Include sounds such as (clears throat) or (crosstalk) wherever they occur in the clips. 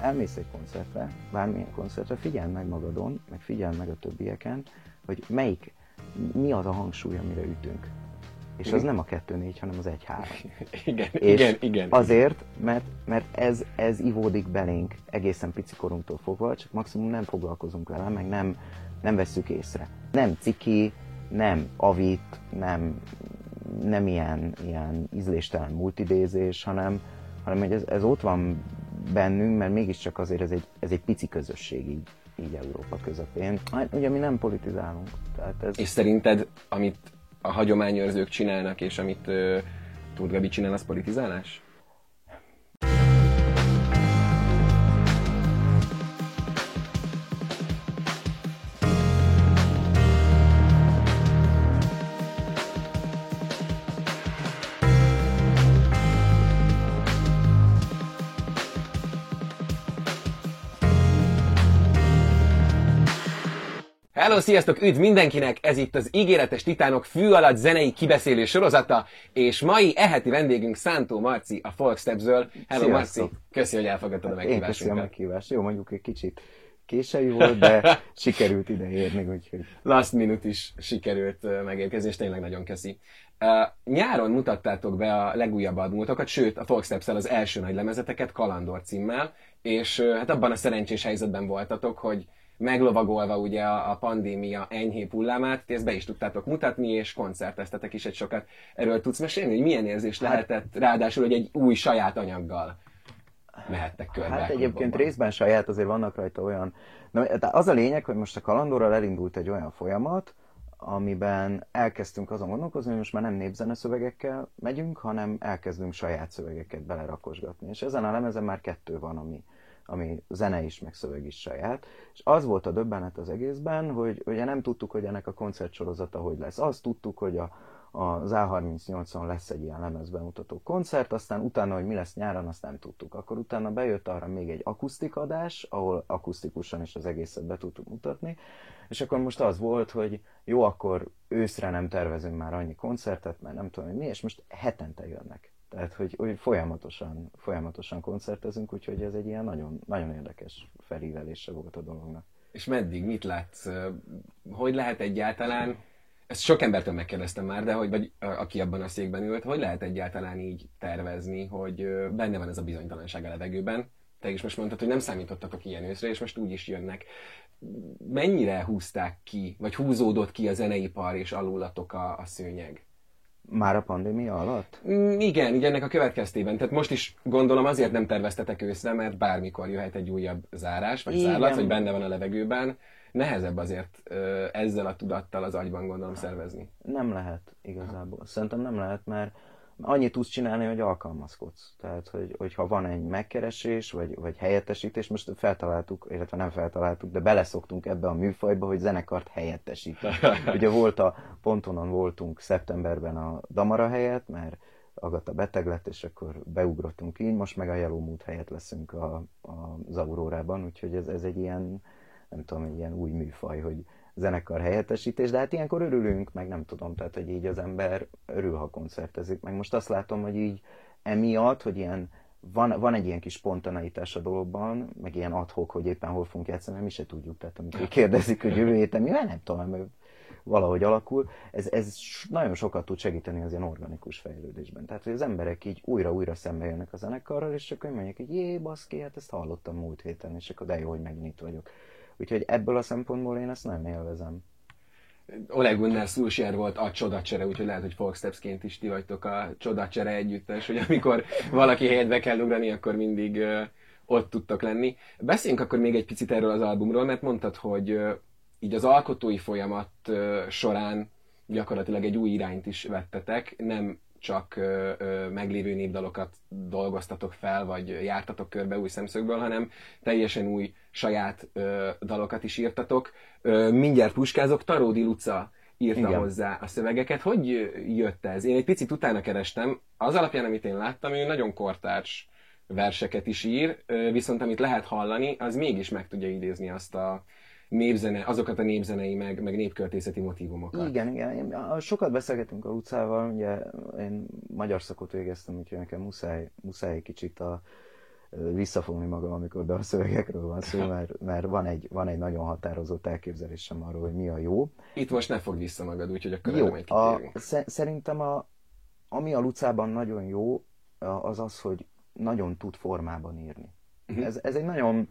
elmész egy koncertre, bármilyen koncertre, figyeld meg magadon, meg figyeld meg a többieken, hogy melyik, mi az a hangsúly, amire ütünk. És az nem a 2-4, hanem az 1-3. (laughs) Igen, És igen, igen. Azért, mert, mert ez, ez ivódik belénk egészen pici korunktól fogva, csak maximum nem foglalkozunk vele, meg nem, nem vesszük észre. Nem ciki, nem avit, nem, nem ilyen, ilyen ízléstelen multidézés, hanem, hanem hogy ez, ez ott van bennünk, mert mégiscsak azért ez egy, ez egy pici közösség így, így Európa közepén. Hát ugye mi nem politizálunk. Tehát ez, És szerinted, amit a hagyományőrzők csinálnak, és amit uh, Tóth csinál, az politizálás? Hello, sziasztok, üdv mindenkinek! Ez itt az Ígéretes Titánok fű alatt zenei kibeszélő sorozata, és mai eheti vendégünk Szántó Marci a Folkstepsről. Hello Sziasztok. Marci, köszi, hogy elfogadtad a Én köszönöm a meghívásunkat. meghívást. Jó, mondjuk egy kicsit késői volt, de (laughs) sikerült ide érni, úgyhogy Last minute is sikerült ö, megérkezni, és tényleg nagyon köszi. Uh, nyáron mutattátok be a legújabb albumotokat, sőt a folksteps az első nagy lemezeteket Kalandor címmel, és uh, hát abban a szerencsés helyzetben voltatok, hogy meglovagolva ugye a, a pandémia enyhébb hullámát, ti ezt be is tudtátok mutatni, és koncerteztetek is egy sokat. Erről tudsz mesélni, hogy milyen érzés lehetett, ráadásul, hogy egy új saját anyaggal mehettek körbe. Hát egyébként részben saját, azért vannak rajta olyan... Na, az a lényeg, hogy most a kalandorral elindult egy olyan folyamat, amiben elkezdtünk azon gondolkozni, hogy most már nem népzene szövegekkel megyünk, hanem elkezdünk saját szövegeket belerakosgatni. És ezen a lemezen már kettő van, ami, ami zene is, meg szöveg is saját. És az volt a döbbenet az egészben, hogy ugye nem tudtuk, hogy ennek a koncertsorozata hogy lesz. Azt tudtuk, hogy a, az A38-on lesz egy ilyen lemezbemutató koncert, aztán utána, hogy mi lesz nyáron, azt nem tudtuk. Akkor utána bejött arra még egy akusztikadás, ahol akusztikusan is az egészet be tudtuk mutatni, és akkor most az volt, hogy jó, akkor őszre nem tervezünk már annyi koncertet, mert nem tudom, hogy mi, és most hetente jönnek. Tehát, hogy, hogy folyamatosan, folyamatosan koncertezünk, úgyhogy ez egy ilyen nagyon, nagyon érdekes felívelése volt a dolognak. És meddig, mit látsz? Hogy lehet egyáltalán, ezt sok embertől megkérdeztem már, de hogy, vagy aki abban a székben ült, hogy lehet egyáltalán így tervezni, hogy benne van ez a bizonytalanság a levegőben, te is most mondtad, hogy nem számítottatok ilyen őszre, és most úgy is jönnek. Mennyire húzták ki, vagy húzódott ki a zeneipar, és alulatok a, a szőnyeg? Már a pandémia alatt? Mm, Igen, ugye ennek a következtében. Tehát most is gondolom azért nem terveztetek őszre, mert bármikor jöhet egy újabb zárás, vagy Igen. zárlat, vagy benne van a levegőben. Nehezebb azért ö, ezzel a tudattal az agyban gondolom szervezni. Nem lehet igazából. Szerintem nem lehet, mert annyit tudsz csinálni, hogy alkalmazkodsz. Tehát, hogy, hogyha van egy megkeresés, vagy, vagy helyettesítés, most feltaláltuk, illetve nem feltaláltuk, de beleszoktunk ebbe a műfajba, hogy zenekart helyettesítünk. (laughs) Ugye volt a pontonon voltunk szeptemberben a Damara helyett, mert Agata beteg lett, és akkor beugrottunk így, most meg a Mood helyett leszünk a, a, az Aurórában, úgyhogy ez, ez egy ilyen, nem tudom, egy ilyen új műfaj, hogy zenekar helyettesítés, de hát ilyenkor örülünk, meg nem tudom, tehát hogy így az ember örül, ha koncertezik. Meg most azt látom, hogy így emiatt, hogy ilyen van, van egy ilyen kis spontaneitás a dologban, meg ilyen adhok, hogy éppen hol fogunk játszani, mert mi se tudjuk. Tehát amikor kérdezik, hogy jövő héten mi, nem tudom, mert valahogy alakul, ez, ez nagyon sokat tud segíteni az ilyen organikus fejlődésben. Tehát, hogy az emberek így újra-újra szembe jönnek a zenekarral, és akkor mondják, hogy jé, baszki, hát ezt hallottam múlt héten, és akkor de jó, hogy megint itt vagyok. Úgyhogy ebből a szempontból én ezt nagyon élvezem. Oleg Gunnar Solskjaer volt a csodacsere, úgyhogy lehet, hogy Folkstepsként is ti vagytok a csodacsere együttes, hogy amikor valaki helyetbe kell ugrani, akkor mindig ott tudtok lenni. Beszéljünk akkor még egy picit erről az albumról, mert mondtad, hogy így az alkotói folyamat során gyakorlatilag egy új irányt is vettetek, nem csak ö, ö, meglévő népdalokat dolgoztatok fel, vagy jártatok körbe új szemszögből, hanem teljesen új saját ö, dalokat is írtatok. Ö, mindjárt puskázok, Taródi Luca írta Igen. hozzá a szövegeket. Hogy jött ez? Én egy picit utána kerestem. Az alapján, amit én láttam, ő nagyon kortárs verseket is ír, viszont amit lehet hallani, az mégis meg tudja idézni azt a népzene, azokat a népzenei, meg, meg népköltészeti motivumokat. Igen, igen. A- Sokat beszélgetünk a Lucával, ugye én magyar szakot végeztem, úgyhogy nekem muszáj, muszáj egy kicsit a, visszafogni magam, amikor dalszövegekről van szó, (laughs) mert, mert van, egy, van egy nagyon határozott elképzelésem arról, hogy mi a jó. Itt most ne fogd vissza magad, úgyhogy akkor jó, a, Szerintem a, ami a Lucában nagyon jó, az az, hogy nagyon tud formában írni. Uh-huh. Ez, ez egy nagyon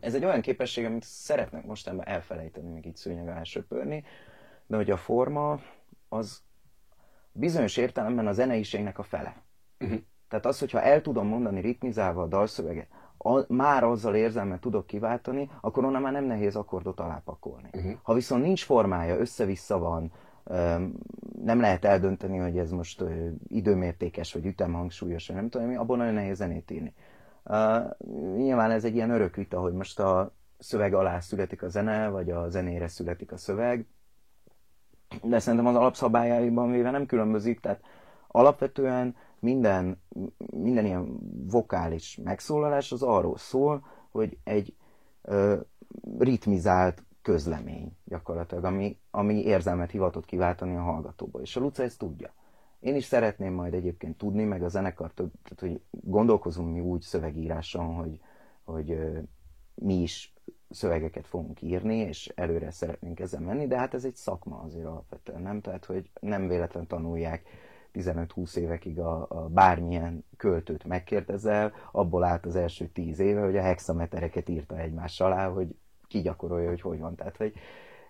ez egy olyan képesség, amit szeretnek mostanában elfelejteni, még így szőnyeg alá söpörni, de hogy a forma az bizonyos értelemben a zeneiségnek a fele. Uh-huh. Tehát az, hogyha el tudom mondani ritmizálva a dalszöveget, a, már azzal érzelmet tudok kiváltani, akkor onnan már nem nehéz akkordot alápakolni. Uh-huh. Ha viszont nincs formája, össze-vissza van, nem lehet eldönteni, hogy ez most időmértékes, vagy ütemhangsúlyos, vagy nem tudom, abban nagyon nehéz zenét írni. Nyilván ez egy ilyen örök vita, hogy most a szöveg alá születik a zene, vagy a zenére születik a szöveg, de szerintem az alapszabályaiban véve nem különbözik, tehát alapvetően minden, minden ilyen vokális megszólalás az arról szól, hogy egy ö, ritmizált közlemény gyakorlatilag, ami, ami érzelmet hivatott kiváltani a hallgatóba. És a Luca ezt tudja. Én is szeretném majd egyébként tudni, meg a zenekar, tehát hogy gondolkozunk mi úgy szövegíráson, hogy, hogy mi is szövegeket fogunk írni, és előre szeretnénk ezzel menni, de hát ez egy szakma azért alapvetően, nem? Tehát, hogy nem véletlen tanulják 15-20 évekig a, a bármilyen költőt megkérdezel, abból állt az első 10 éve, hogy a hexametereket írta egymás alá, hogy ki gyakorolja, hogy hogy van. Tehát, hogy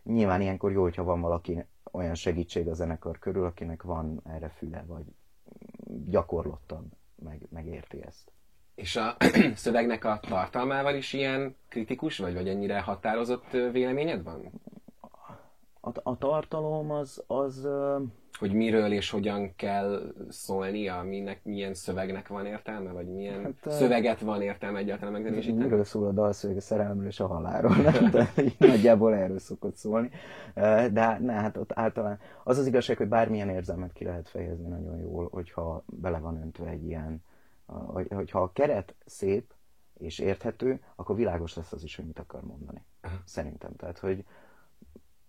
nyilván ilyenkor jó, hogyha van valaki olyan segítség a zenekar körül, akinek van erre füle, vagy gyakorlottabb, meg, megérti ezt. És a (clears throat) szövegnek a tartalmával is ilyen kritikus vagy, vagy ennyire határozott véleményed van? A, a tartalom az, az... Hogy miről és hogyan kell szólnia, minek, milyen szövegnek van értelme, vagy milyen hát, szöveget van értelme egyáltalán megzenésíteni? Miről szól a dalszöveg a szerelemről és a halálról, nem? (laughs) De nagyjából erről szokott szólni. De ne, hát ott általán az az igazság, hogy bármilyen érzelmet ki lehet fejezni nagyon jól, hogyha bele van öntve egy ilyen hogy, hogyha a keret szép és érthető, akkor világos lesz az is, hogy mit akar mondani. Szerintem. Tehát, hogy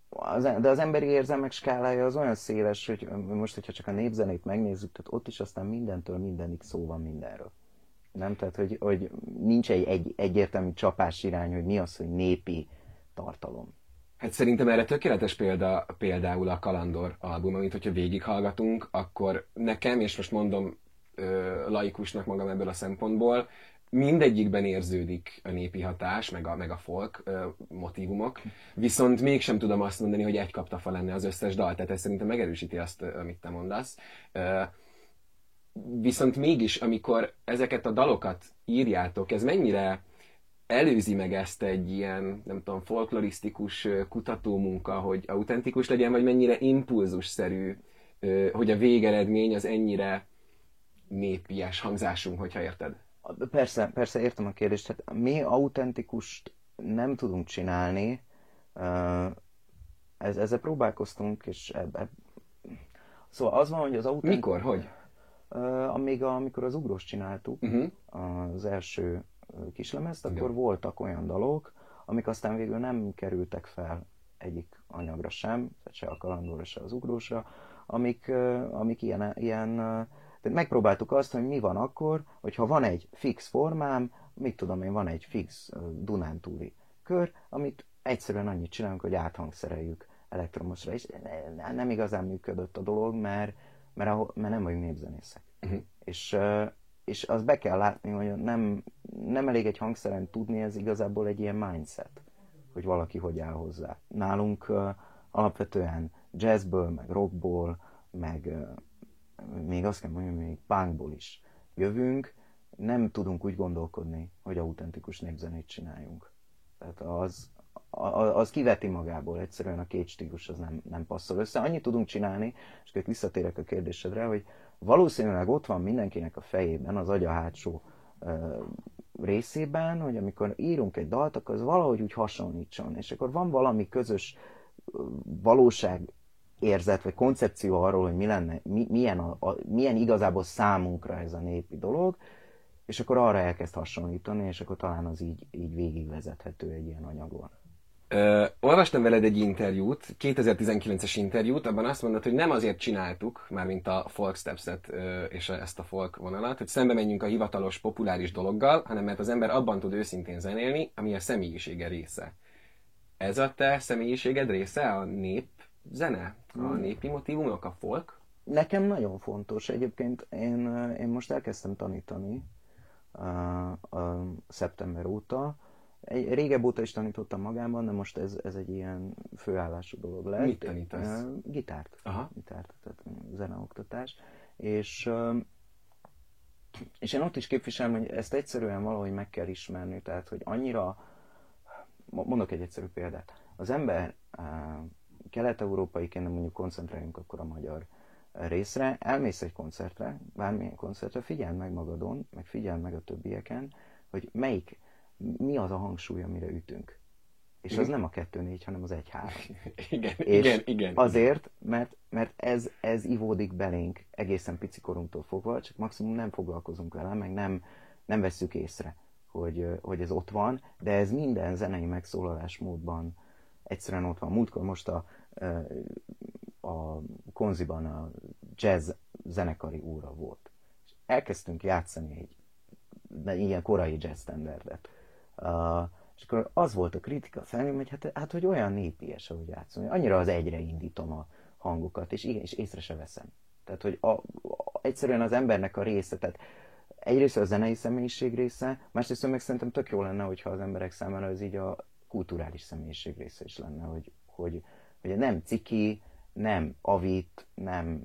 az, de az emberi érzelmek skálája az olyan széles, hogy most, hogyha csak a népzenét megnézzük, tehát ott is aztán mindentől mindenig szó van mindenről. Nem? Tehát, hogy, hogy nincs egy, egy egyértelmű csapás irány, hogy mi az, hogy népi tartalom. Hát szerintem erre tökéletes példa például a Kalandor album, amit hogyha végighallgatunk, akkor nekem, és most mondom laikusnak magam ebből a szempontból. Mindegyikben érződik a népi hatás, meg a, meg a folk ö, motivumok, viszont mégsem tudom azt mondani, hogy egy kaptafa lenne az összes dal, tehát ez szerintem megerősíti azt, amit te mondasz. Ö, viszont mégis, amikor ezeket a dalokat írjátok, ez mennyire előzi meg ezt egy ilyen, nem tudom, folklorisztikus kutatómunka, hogy autentikus legyen, vagy mennyire impulzusszerű, hogy a végeredmény az ennyire népies hangzásunk, hogyha érted. Persze, persze értem a kérdést. Hát mi autentikust nem tudunk csinálni. Ez, ezzel próbálkoztunk, és eb, eb... Szóval az van, hogy az autentik... Mikor? Hogy? Amíg amikor az ugrós csináltuk, uh-huh. az első kislemezt, akkor Igen. voltak olyan dalok, amik aztán végül nem kerültek fel egyik anyagra sem, se a kalandóra, se az ugrósra, amik, amik ilyen, ilyen tehát megpróbáltuk azt, hogy mi van akkor, hogyha van egy fix formám, mit tudom én, van egy fix Dunántúli kör, amit egyszerűen annyit csinálunk, hogy áthangszereljük elektromosra, és nem igazán működött a dolog, mert, mert, ahol, mert nem vagyunk népzenészek. Uh-huh. És, és azt be kell látni, hogy nem, nem elég egy hangszeren tudni, ez igazából egy ilyen mindset, hogy valaki hogy áll hozzá. Nálunk uh, alapvetően jazzből, meg rockból, meg még azt kell mondjam, még punkból is jövünk, nem tudunk úgy gondolkodni, hogy autentikus népzenét csináljunk. Tehát az, az kiveti magából, egyszerűen a két stílus az nem, nem passzol össze. Annyit tudunk csinálni, és akkor visszatérek a kérdésedre, hogy valószínűleg ott van mindenkinek a fejében, az agya hátsó ö, részében, hogy amikor írunk egy dalt, akkor az valahogy úgy hasonlítson, és akkor van valami közös valóság érzet, vagy koncepció arról, hogy mi lenne, mi, milyen, a, a, milyen igazából számunkra ez a népi dolog, és akkor arra elkezd hasonlítani, és akkor talán az így, így végigvezethető egy ilyen anyagon. Ö, olvastam veled egy interjút, 2019-es interjút, abban azt mondod, hogy nem azért csináltuk, mármint a folk steps-et ö, és ezt a folk vonalat, hogy szembe menjünk a hivatalos, populáris dologgal, hanem mert az ember abban tud őszintén zenélni, ami a személyisége része. Ez a te személyiséged része, a nép zene, a népi motivumok, a folk? Nekem nagyon fontos. Egyébként én, én most elkezdtem tanítani uh, uh, szeptember óta. Egy, régebb óta is tanítottam magában, de most ez, ez egy ilyen főállású dolog lett. Mit tanítasz? Uh, gitárt. Aha. Gitárt, tehát zeneoktatás. És, és én ott is képviselem, hogy ezt egyszerűen valahogy meg kell ismerni, tehát hogy annyira, mondok egy egyszerű példát. Az ember kelet-európaiként, mondjuk koncentráljunk akkor a magyar részre, elmész egy koncertre, bármilyen koncertre, figyeld meg magadon, meg figyeld meg a többieken, hogy melyik, mi az a hangsúly, amire ütünk. És az nem a 2-4, hanem az 1-3. (laughs) Igen, És igen, igen. Azért, mert, mert ez, ez ivódik belénk egészen pici korunktól fogva, csak maximum nem foglalkozunk vele, meg nem, nem vesszük észre, hogy, hogy ez ott van, de ez minden zenei megszólalásmódban egyszerűen ott van. Múltkor most a, a konziban a jazz zenekari óra volt. És elkezdtünk játszani egy ilyen korai jazz standardet. És akkor az volt a kritika felém, hogy hát, hát hogy olyan népies, ahogy játszom, annyira az egyre indítom a hangokat, és igen, és észre se veszem. Tehát, hogy a, a, egyszerűen az embernek a része, tehát egyrészt a zenei személyiség része, másrészt meg szerintem tök jó lenne, hogyha az emberek számára ez így a kulturális személyiség része is lenne, hogy, hogy, hogy nem ciki, nem avit, nem,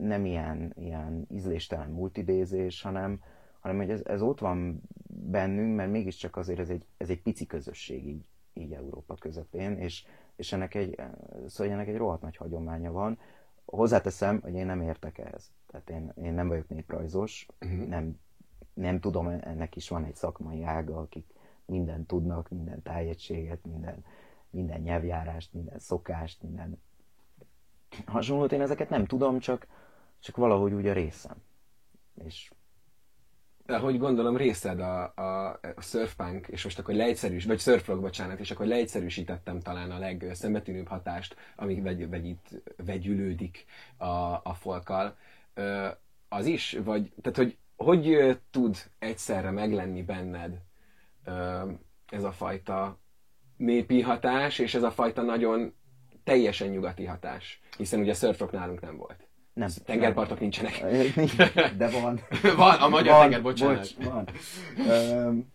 nem ilyen, ilyen ízléstelen multidézés, hanem, hanem hogy ez, ez ott van bennünk, mert mégiscsak azért ez egy, ez egy pici közösség így, így Európa közepén, és, és ennek egy, szóval ennek egy rohadt nagy hagyománya van. Hozzáteszem, hogy én nem értek ehhez. Tehát én, én nem vagyok néprajzos, uh-huh. nem, nem tudom, ennek is van egy szakmai ága, akik mindent tudnak, minden tájegységet, minden, minden nyelvjárást, minden szokást, minden hasonlót. Én ezeket nem tudom, csak, csak valahogy úgy a részem. És de hogy gondolom részed a, a, a surfpunk, és most akkor leegyszerűs, vagy surfrock, bocsánat, és akkor leegyszerűsítettem talán a legszembetűnőbb hatást, ami vegy, vegy, itt vegyülődik a, a folkkal. Az is, vagy, tehát hogy hogy tud egyszerre meglenni benned ez a fajta népi hatás, és ez a fajta nagyon teljesen nyugati hatás, hiszen ugye surfrock nálunk nem volt. Nem. Tengerpartok nincsenek. (laughs) De van. van, a magyar van, tenger, bocsánat. Bocs, van. Um,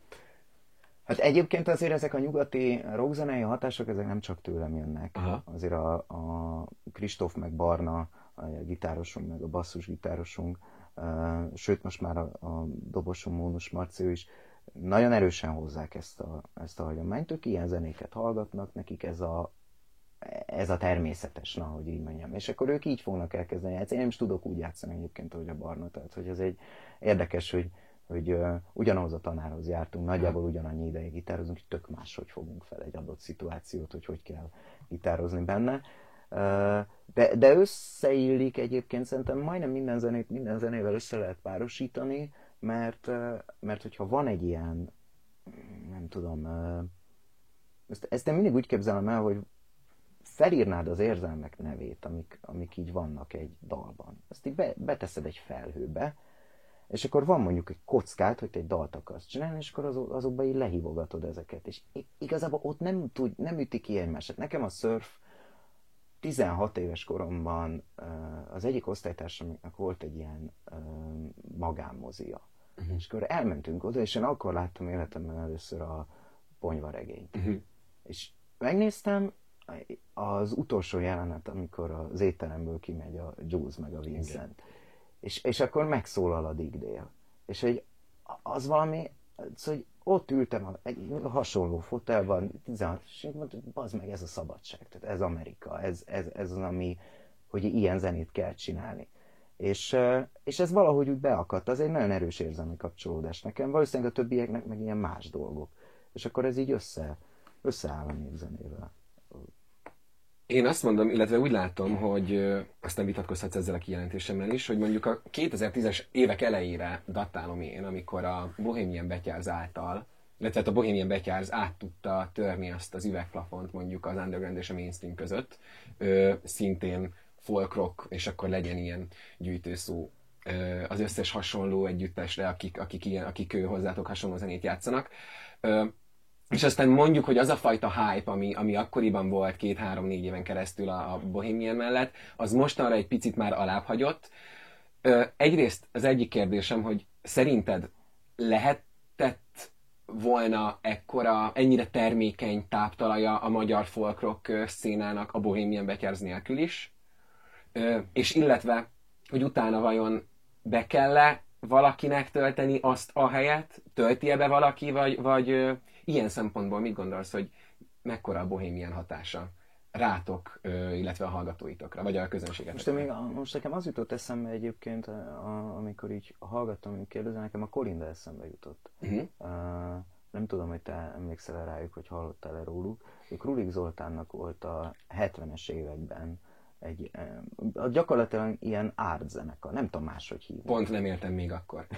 hát egyébként azért ezek a nyugati rockzenei hatások, ezek nem csak tőlem jönnek. Aha. Azért a, a Kristóf meg Barna, a gitárosunk, meg a basszusgitárosunk, uh, sőt most már a, a dobosom Mónus Marció is nagyon erősen hozzák ezt a, ezt a hagyományt. Ők ilyen zenéket hallgatnak, nekik ez a, ez a természetes, na, hogy így mondjam. És akkor ők így fognak elkezdeni játszani. Én nem is tudok úgy játszani egyébként, hogy a Barna. Tehát, hogy ez egy érdekes, hogy, hogy uh, ugyanahhoz a tanárhoz jártunk, nagyjából ugyanannyi ideig gitározunk, hogy tök máshogy fogunk fel egy adott szituációt, hogy hogy kell gitározni benne. Uh, de, de összeillik egyébként szerintem majdnem minden zenét minden zenével össze lehet párosítani, uh, mert hogyha van egy ilyen, nem tudom, ezt, ezt én mindig úgy képzelem el, hogy felírnád az érzelmek nevét, amik, amik így vannak egy dalban. Ezt így be, beteszed egy felhőbe, és akkor van mondjuk egy kockát, hogy te egy dalt akarsz csinálni, és akkor az, azokba így lehívogatod ezeket. És igazából ott nem, tud, nem üti ki egymást. Nekem a surf 16 éves koromban az egyik osztálytársamnak volt egy ilyen magánmozia. Uh-huh. És akkor elmentünk oda, és én akkor láttam életemben először a ponyvaregényt. Uh-huh. És megnéztem, az utolsó jelenet, amikor az étteremből kimegy a Jules meg a Vincent. És, és akkor megszólal a Dick Dale. És hogy az valami, szóval, hogy ott ültem egy hasonló fotelban, 16, és mondtam, hogy meg, ez a szabadság, tehát ez Amerika, ez, ez, ez az, ami, hogy ilyen zenét kell csinálni. És, és ez valahogy úgy beakadt, az egy nagyon erős érzelmi kapcsolódás nekem, valószínűleg a többieknek meg ilyen más dolgok. És akkor ez így össze, összeáll a népzenével. Én azt mondom, illetve úgy látom, hogy azt nem vitatkozhatsz ezzel a kijelentésemmel is, hogy mondjuk a 2010-es évek elejére datálom én, amikor a Bohemian Betyáz által illetve hát a Bohemian Betyárz át tudta törni azt az üvegplafont mondjuk az underground és a mainstream között, szintén folk rock, és akkor legyen ilyen gyűjtőszó az összes hasonló együttesre, akik, akik, ilyen, akik hozzátok hasonló zenét játszanak. És aztán mondjuk, hogy az a fajta hype, ami, ami akkoriban volt két-három-négy éven keresztül a, a Bohemian mellett, az mostanra egy picit már alábbhagyott. Ö, egyrészt az egyik kérdésem, hogy szerinted lehetett volna ekkora, ennyire termékeny táptalaja a magyar folkrock szénának a Bohemian Betyárz nélkül is? Ö, és illetve, hogy utána vajon be kell valakinek tölteni azt a helyet? Tölti-e be valaki, vagy, vagy Ilyen szempontból mit gondolsz, hogy mekkora a bohémián hatása rátok, illetve a hallgatóitokra, vagy a közönséget? Most, még, most nekem az jutott eszembe egyébként, amikor így hallgattam, hogy kérdezem, nekem a Kolinda eszembe jutott. Uh-huh. Uh, nem tudom, hogy te emlékszel rájuk, hogy hallottál-e róluk. Ők Rulik Zoltánnak volt a 70-es években egy, uh, gyakorlatilag ilyen ártzenekar, nem tudom máshogy hívni. Pont nem értem még akkor. (laughs)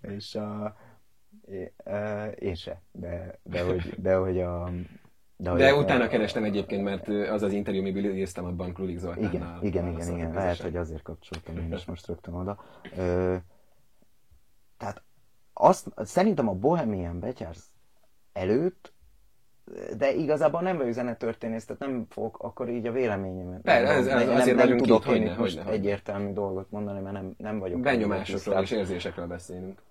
és a, én se, de, de, hogy, de hogy a... De, de hogy utána a, kerestem egyébként, mert az az interjú, amiből idéztem abban Krulik Zoltánnal. Igen, igen, igen, igen. lehet, hogy azért kapcsoltam én is most rögtön oda. Ö, tehát azt, szerintem a Bohemian Betyárz előtt de igazából nem vagyok zenetörténész, tehát nem fogok akkor így a véleményemet. Persze, ez, ez, nem, nem, nem tudok én most hogy egyértelmű dolgot mondani, mert nem, nem vagyok. Benyomásokról és érzésekről beszélünk.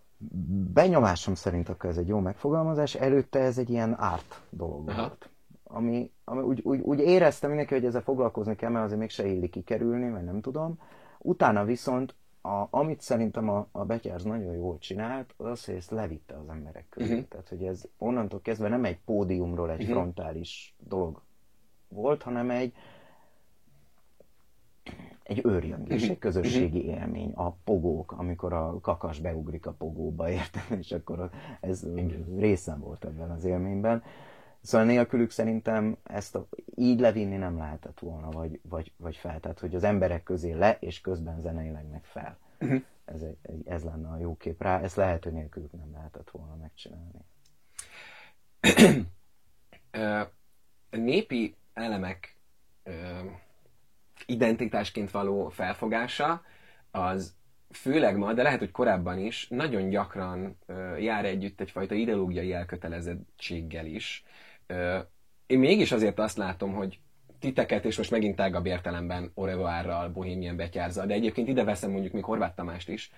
Benyomásom szerint akkor ez egy jó megfogalmazás, előtte ez egy ilyen árt dolog Aha. volt. Ami, ami úgy, úgy, úgy éreztem mindenki, hogy ezzel foglalkozni kell, mert azért mégse illik kikerülni, mert nem tudom. Utána viszont a, amit szerintem a, a Betyárz nagyon jól csinált, az az, hogy ezt levitte az emberek közé. Uh-huh. Tehát, hogy ez onnantól kezdve nem egy pódiumról egy uh-huh. frontális dolog volt, hanem egy egy őrjöngés, egy közösségi élmény, a pogók, amikor a kakas beugrik a pogóba, (laughs) értem, és akkor ez részem volt ebben az élményben. Szóval nélkülük szerintem ezt a, így levinni nem lehetett volna, vagy, vagy, vagy fel. Tehát, hogy az emberek közé le, és közben zeneileg meg fel. Uh-huh. Ez, egy, ez lenne a jó kép rá. Ezt lehet, hogy nélkülük nem lehetett volna megcsinálni. népi elemek identitásként való felfogása, az főleg ma, de lehet, hogy korábban is, nagyon gyakran jár együtt egyfajta ideológiai elkötelezettséggel is. Én mégis azért azt látom, hogy titeket, és most megint tágabb értelemben Orevoárral, Bohemian Betyárza, de egyébként ide veszem mondjuk még Horváth Tamást is,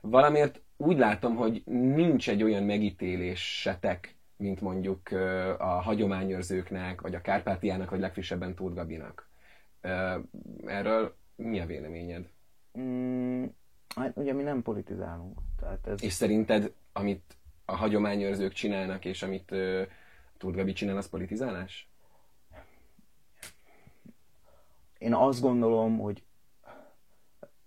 valamiért úgy látom, hogy nincs egy olyan megítélésetek, mint mondjuk a hagyományőrzőknek, vagy a Kárpátiának, vagy legfrissebben Tóth Gabinak. Erről mi a véleményed? Mm, hát ugye mi nem politizálunk. Tehát ez... És szerinted, amit a hagyományőrzők csinálnak, és amit uh, Tóth Gabi csinál, az politizálás? Én azt gondolom, hogy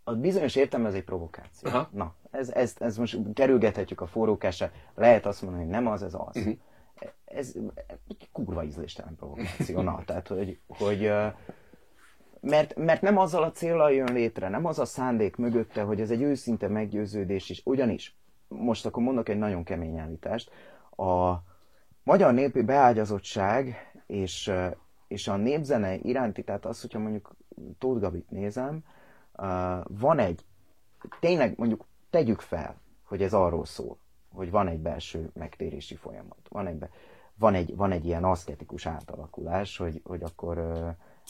a bizonyos értelme ez egy provokáció. Aha. Na, ez, ez, ez most kerülgethetjük a forrókásra, lehet azt mondani, hogy nem az, ez az. Uh-huh. Ez egy kurva ízléstelen provokáció. Na, tehát, hogy, hogy mert, mert nem azzal a célral jön létre, nem az a szándék mögötte, hogy ez egy őszinte meggyőződés is. Ugyanis, most akkor mondok egy nagyon kemény állítást, a magyar népi beágyazottság és, és a népzene iránti, tehát az, hogyha mondjuk Tóth Gabit nézem, van egy, tényleg mondjuk tegyük fel, hogy ez arról szól, hogy van egy belső megtérési folyamat, van egy, van egy, van egy ilyen aszketikus átalakulás, hogy, hogy akkor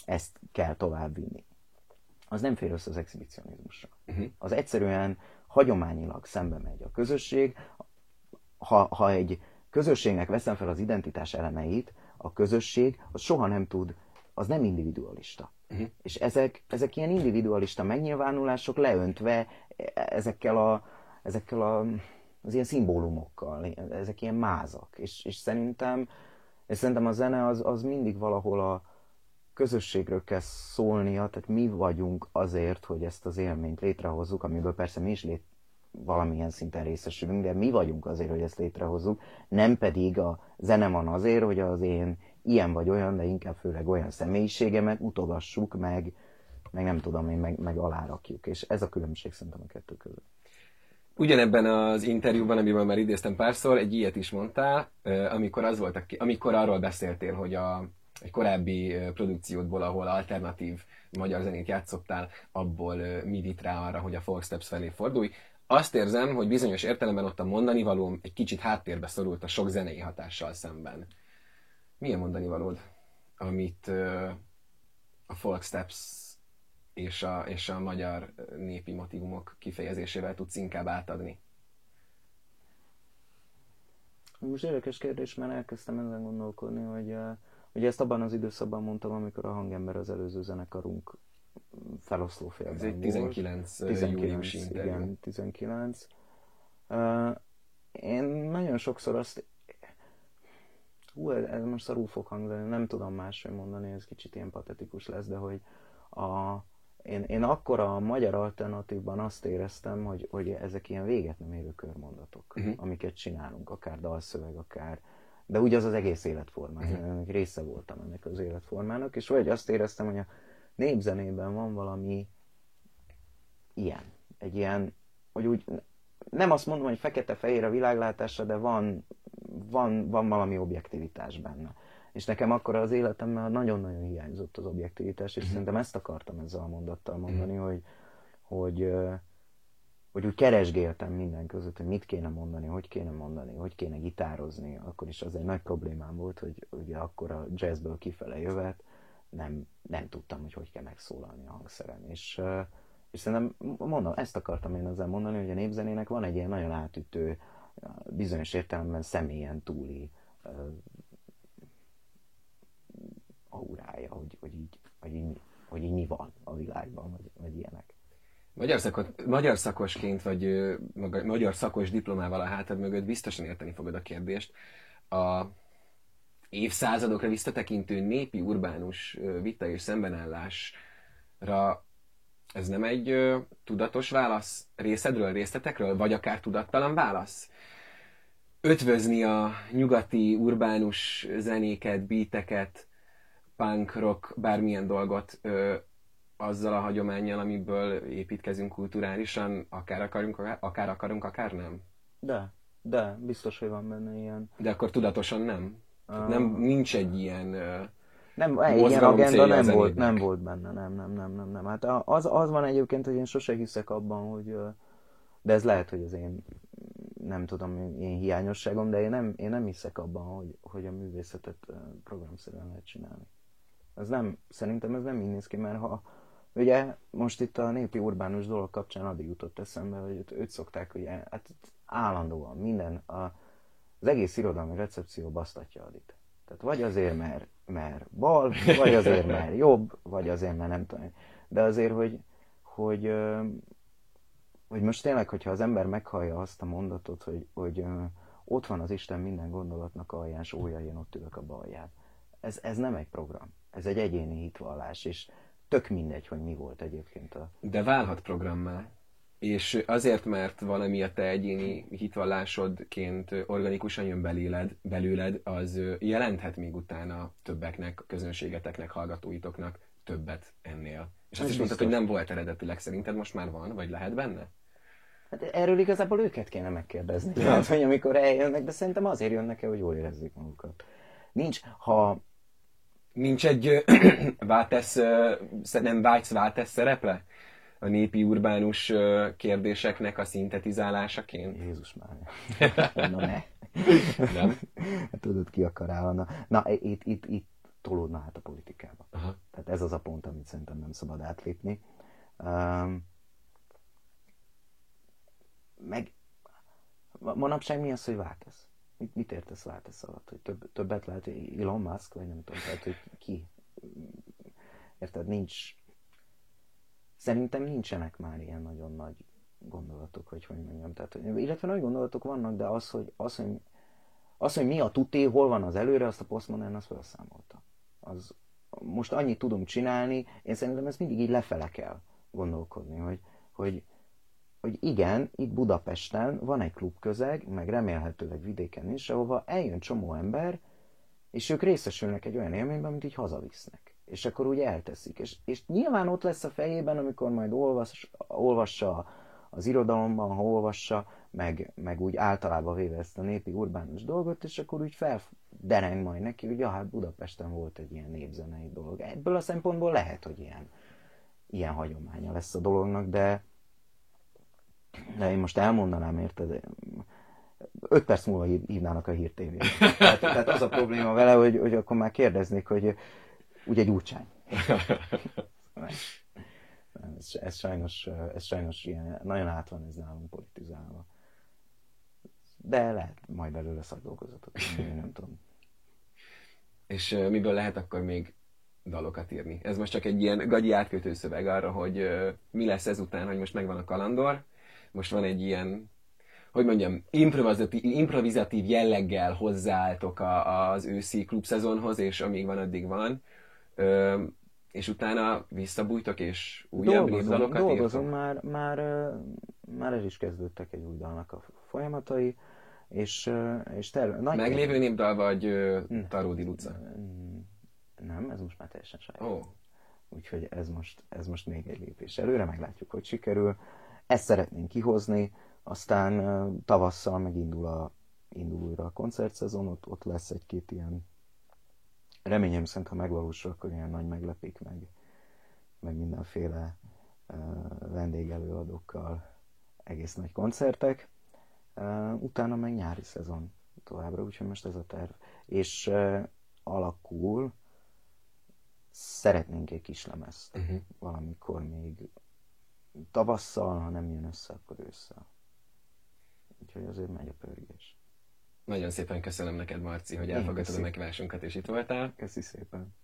ezt kell továbbvinni. Az nem fér össze az exhibicionizmusra. Uh-huh. Az egyszerűen hagyományilag szembe megy a közösség. Ha, ha egy közösségnek veszem fel az identitás elemeit, a közösség az soha nem tud, az nem individualista. Uh-huh. És ezek, ezek ilyen individualista megnyilvánulások leöntve ezekkel a, ezekkel a az ilyen szimbólumokkal, ezek ilyen mázak. És, és szerintem, és szerintem a zene az, az mindig valahol a, közösségről kell szólnia, tehát mi vagyunk azért, hogy ezt az élményt létrehozzuk, amiből persze mi is lét, valamilyen szinten részesülünk, de mi vagyunk azért, hogy ezt létrehozzuk, nem pedig a zene van azért, hogy az én ilyen vagy olyan, de inkább főleg olyan személyiségemet mutogassuk meg, meg nem tudom én, meg, meg alárakjuk. És ez a különbség szerintem a kettő között. Ugyanebben az interjúban, amiben már idéztem párszor, egy ilyet is mondtál, amikor, az volt, amikor arról beszéltél, hogy a, egy korábbi produkciódból, ahol alternatív magyar zenét játszottál, abból mi vitt rá arra, hogy a Folksteps felé fordulj. Azt érzem, hogy bizonyos értelemben ott a mondani valóm egy kicsit háttérbe szorult a sok zenei hatással szemben. Milyen mondani valód, amit a Folksteps és a, és a magyar népi motivumok kifejezésével tudsz inkább átadni? Most érdekes kérdés, mert elkezdtem ezen gondolkodni, hogy ugye ezt abban az időszakban mondtam, amikor a hangember az előző zenekarunk feloszló félben Ez egy 19, 19 júliusi interjú. Igen, 19. Uh, én nagyon sokszor azt hú, ez most szarul fog hangzani, nem tudom máshogy mondani, ez kicsit ilyen patetikus lesz, de hogy a, én, én akkor a magyar alternatívban azt éreztem, hogy, hogy ezek ilyen véget nem érő körmondatok, uh-huh. amiket csinálunk, akár dalszöveg, akár de úgy az az egész életforma, uh-huh. én része voltam ennek az életformának, és vagy azt éreztem, hogy a népzenében van valami ilyen, egy ilyen, hogy úgy nem azt mondom, hogy fekete-fehér a világlátása, de van, van, van valami objektivitás benne. És nekem akkor az életemben nagyon-nagyon hiányzott az objektivitás, és uh-huh. szerintem ezt akartam ezzel a mondattal mondani, uh-huh. hogy, hogy, hogy úgy keresgéltem minden között, hogy mit kéne mondani, hogy kéne mondani, hogy kéne gitározni. Akkor is az egy nagy problémám volt, hogy ugye akkor a jazzből kifele jövet, nem, nem tudtam, hogy hogy kell megszólalni a hangszeren. És, és szerintem mondom, ezt akartam én ezzel mondani, hogy a népzenének van egy ilyen nagyon átütő, bizonyos értelemben személyen túli aurája, hogy, hogy, így, hogy, így, hogy így mi van a világban, vagy, vagy ilyenek. Magyar, szakos, magyar szakosként, vagy magyar szakos diplomával a hátad mögött biztosan érteni fogod a kérdést. A évszázadokra visszatekintő népi urbánus vita és szembenállásra ez nem egy tudatos válasz részedről, részletekről, vagy akár tudattalan válasz? Ötvözni a nyugati urbánus zenéket, beateket, punk, rock, bármilyen dolgot ö, azzal a hagyományjal, amiből építkezünk kulturálisan, akár akarunk, akár akarunk, akár nem? De, de, biztos, hogy van benne ilyen. De akkor tudatosan nem? Uh, nem, nincs egy ilyen uh, nem, ilyen agenda nem volt, nem volt benne, nem, nem, nem, nem, nem. Hát az, az van egyébként, hogy én sose hiszek abban, hogy, de ez lehet, hogy az én, nem tudom, én hiányosságom, de én nem, én nem hiszek abban, hogy, hogy a művészetet programszerűen lehet csinálni. Ez nem, szerintem ez nem így néz ki, mert ha, ugye most itt a népi urbánus dolog kapcsán addig jutott eszembe, hogy őt, őt szokták, hogy hát állandóan minden, a, az egész irodalmi recepció basztatja Adit. Tehát vagy azért, mert, mert bal, vagy azért, mert jobb, vagy azért, mert nem tudom. De azért, hogy, hogy, hogy most tényleg, hogyha az ember meghallja azt a mondatot, hogy, hogy ott van az Isten minden gondolatnak alján, s ója, én ott ülök a balján. Ez, ez nem egy program. Ez egy egyéni hitvallás, és tök mindegy, hogy mi volt egyébként a... De válhat programmá. És azért, mert valami a te egyéni hitvallásodként organikusan jön beléled, belőled, az jelenthet még utána többeknek, közönségeteknek, hallgatóitoknak többet ennél. És azt is mondtad, hogy nem volt eredetileg, szerinted most már van, vagy lehet benne? Hát erről igazából őket kéne megkérdezni. Ja. Hát, hogy amikor eljönnek, de szerintem azért jönnek el, hogy jól érezzék magukat. Nincs, ha Nincs egy (clears throat) váltesz, nem vágysz váltesz szerepre? A népi urbánus kérdéseknek a szintetizálásaként? Jézus már. (laughs) Na ne. Nem? Tudod, ki akar állna. Na, itt, itt, itt tolódna hát a politikába. Aha. Tehát ez az a pont, amit szerintem nem szabad átlépni. Um, meg manapság mi az, hogy váltesz? Mit, mit értesz váltesz alatt? Hogy több, többet lehet Elon Musk, vagy nem tudom, tehát, hogy ki? Érted, nincs... Szerintem nincsenek már ilyen nagyon nagy gondolatok, hogy hogy mondjam. Tehát, hogy, illetve nagy gondolatok vannak, de az, hogy, az, hogy, az, hogy mi a tuté, hol van az előre, azt a postmodern az felszámolta. Az, most annyit tudunk csinálni, én szerintem ez mindig így lefele kell gondolkodni, hogy, hogy hogy igen, itt Budapesten van egy klubközeg, meg remélhetőleg vidéken is, ahova eljön csomó ember, és ők részesülnek egy olyan élményben, amit így hazavisznek. És akkor úgy elteszik. És, és nyilván ott lesz a fejében, amikor majd olvas, olvassa az irodalomban, ha olvassa, meg, meg úgy általában véve ezt a népi urbánus dolgot, és akkor úgy feldereng majd neki, hogy ja, hát Budapesten volt egy ilyen népzenei dolog. Ebből a szempontból lehet, hogy ilyen, ilyen hagyománya lesz a dolognak, de, de én most elmondanám, érted, öt perc múlva hívnának a hírtévét. (laughs) Tehát, tehát az a probléma vele, hogy, hogy akkor már kérdeznék, hogy ugye gyurcsány. Ez, ez, sajnos, ez sajnos ilyen, nagyon át van ez nálunk politizálva. De lehet majd belőle szakdolgozatot, nem tudom. És miből lehet akkor még dalokat írni? Ez most csak egy ilyen gagyi átkötő szöveg arra, hogy mi lesz ezután, hogy most megvan a kalandor, most van egy ilyen hogy mondjam, improvizatív, improvizatív jelleggel hozzáálltok a, az őszi klubszezonhoz, és amíg van, addig van. Ö, és utána visszabújtok, és újabb népdalokat Dolgozom, már, már, már el is kezdődtek egy új dalnak a folyamatai, és, és terve... Nagy Meglévő népdal, vagy Taródi Luca? Nem, ez most már teljesen saját. Oh. Úgyhogy ez most, ez most még egy lépés előre, meglátjuk, hogy sikerül. Ezt szeretnénk kihozni, aztán tavasszal megindul a, indul újra a koncertszezon, ott, ott lesz egy-két ilyen reményem szerint, ha megvalósul, akkor ilyen nagy meglepik meg, meg mindenféle uh, vendégelőadókkal egész nagy koncertek. Uh, utána meg nyári szezon továbbra, úgyhogy most ez a terv. És uh, alakul, szeretnénk egy kis lemezt uh-huh. valamikor még tavasszal, ha nem jön össze, akkor ősszel. Úgyhogy azért megy a pörgés. Nagyon szépen köszönöm neked, Marci, hogy elfogadtad a megvásunkat és itt voltál. Köszi szépen.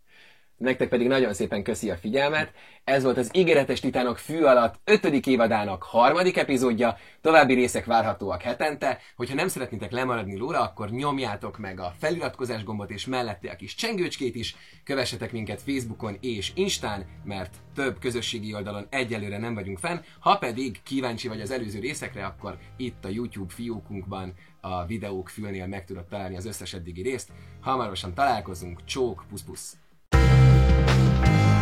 Nektek pedig nagyon szépen köszi a figyelmet. Ez volt az Ígéretes Titánok fű alatt 5. évadának harmadik epizódja. További részek várhatóak hetente. Hogyha nem szeretnétek lemaradni róla, akkor nyomjátok meg a feliratkozás gombot és mellette a kis csengőcskét is. Kövessetek minket Facebookon és Instán, mert több közösségi oldalon egyelőre nem vagyunk fenn. Ha pedig kíváncsi vagy az előző részekre, akkor itt a YouTube fiókunkban a videók fülnél meg tudod találni az összes eddigi részt. Hamarosan találkozunk, csók, pusz pusz! Bye.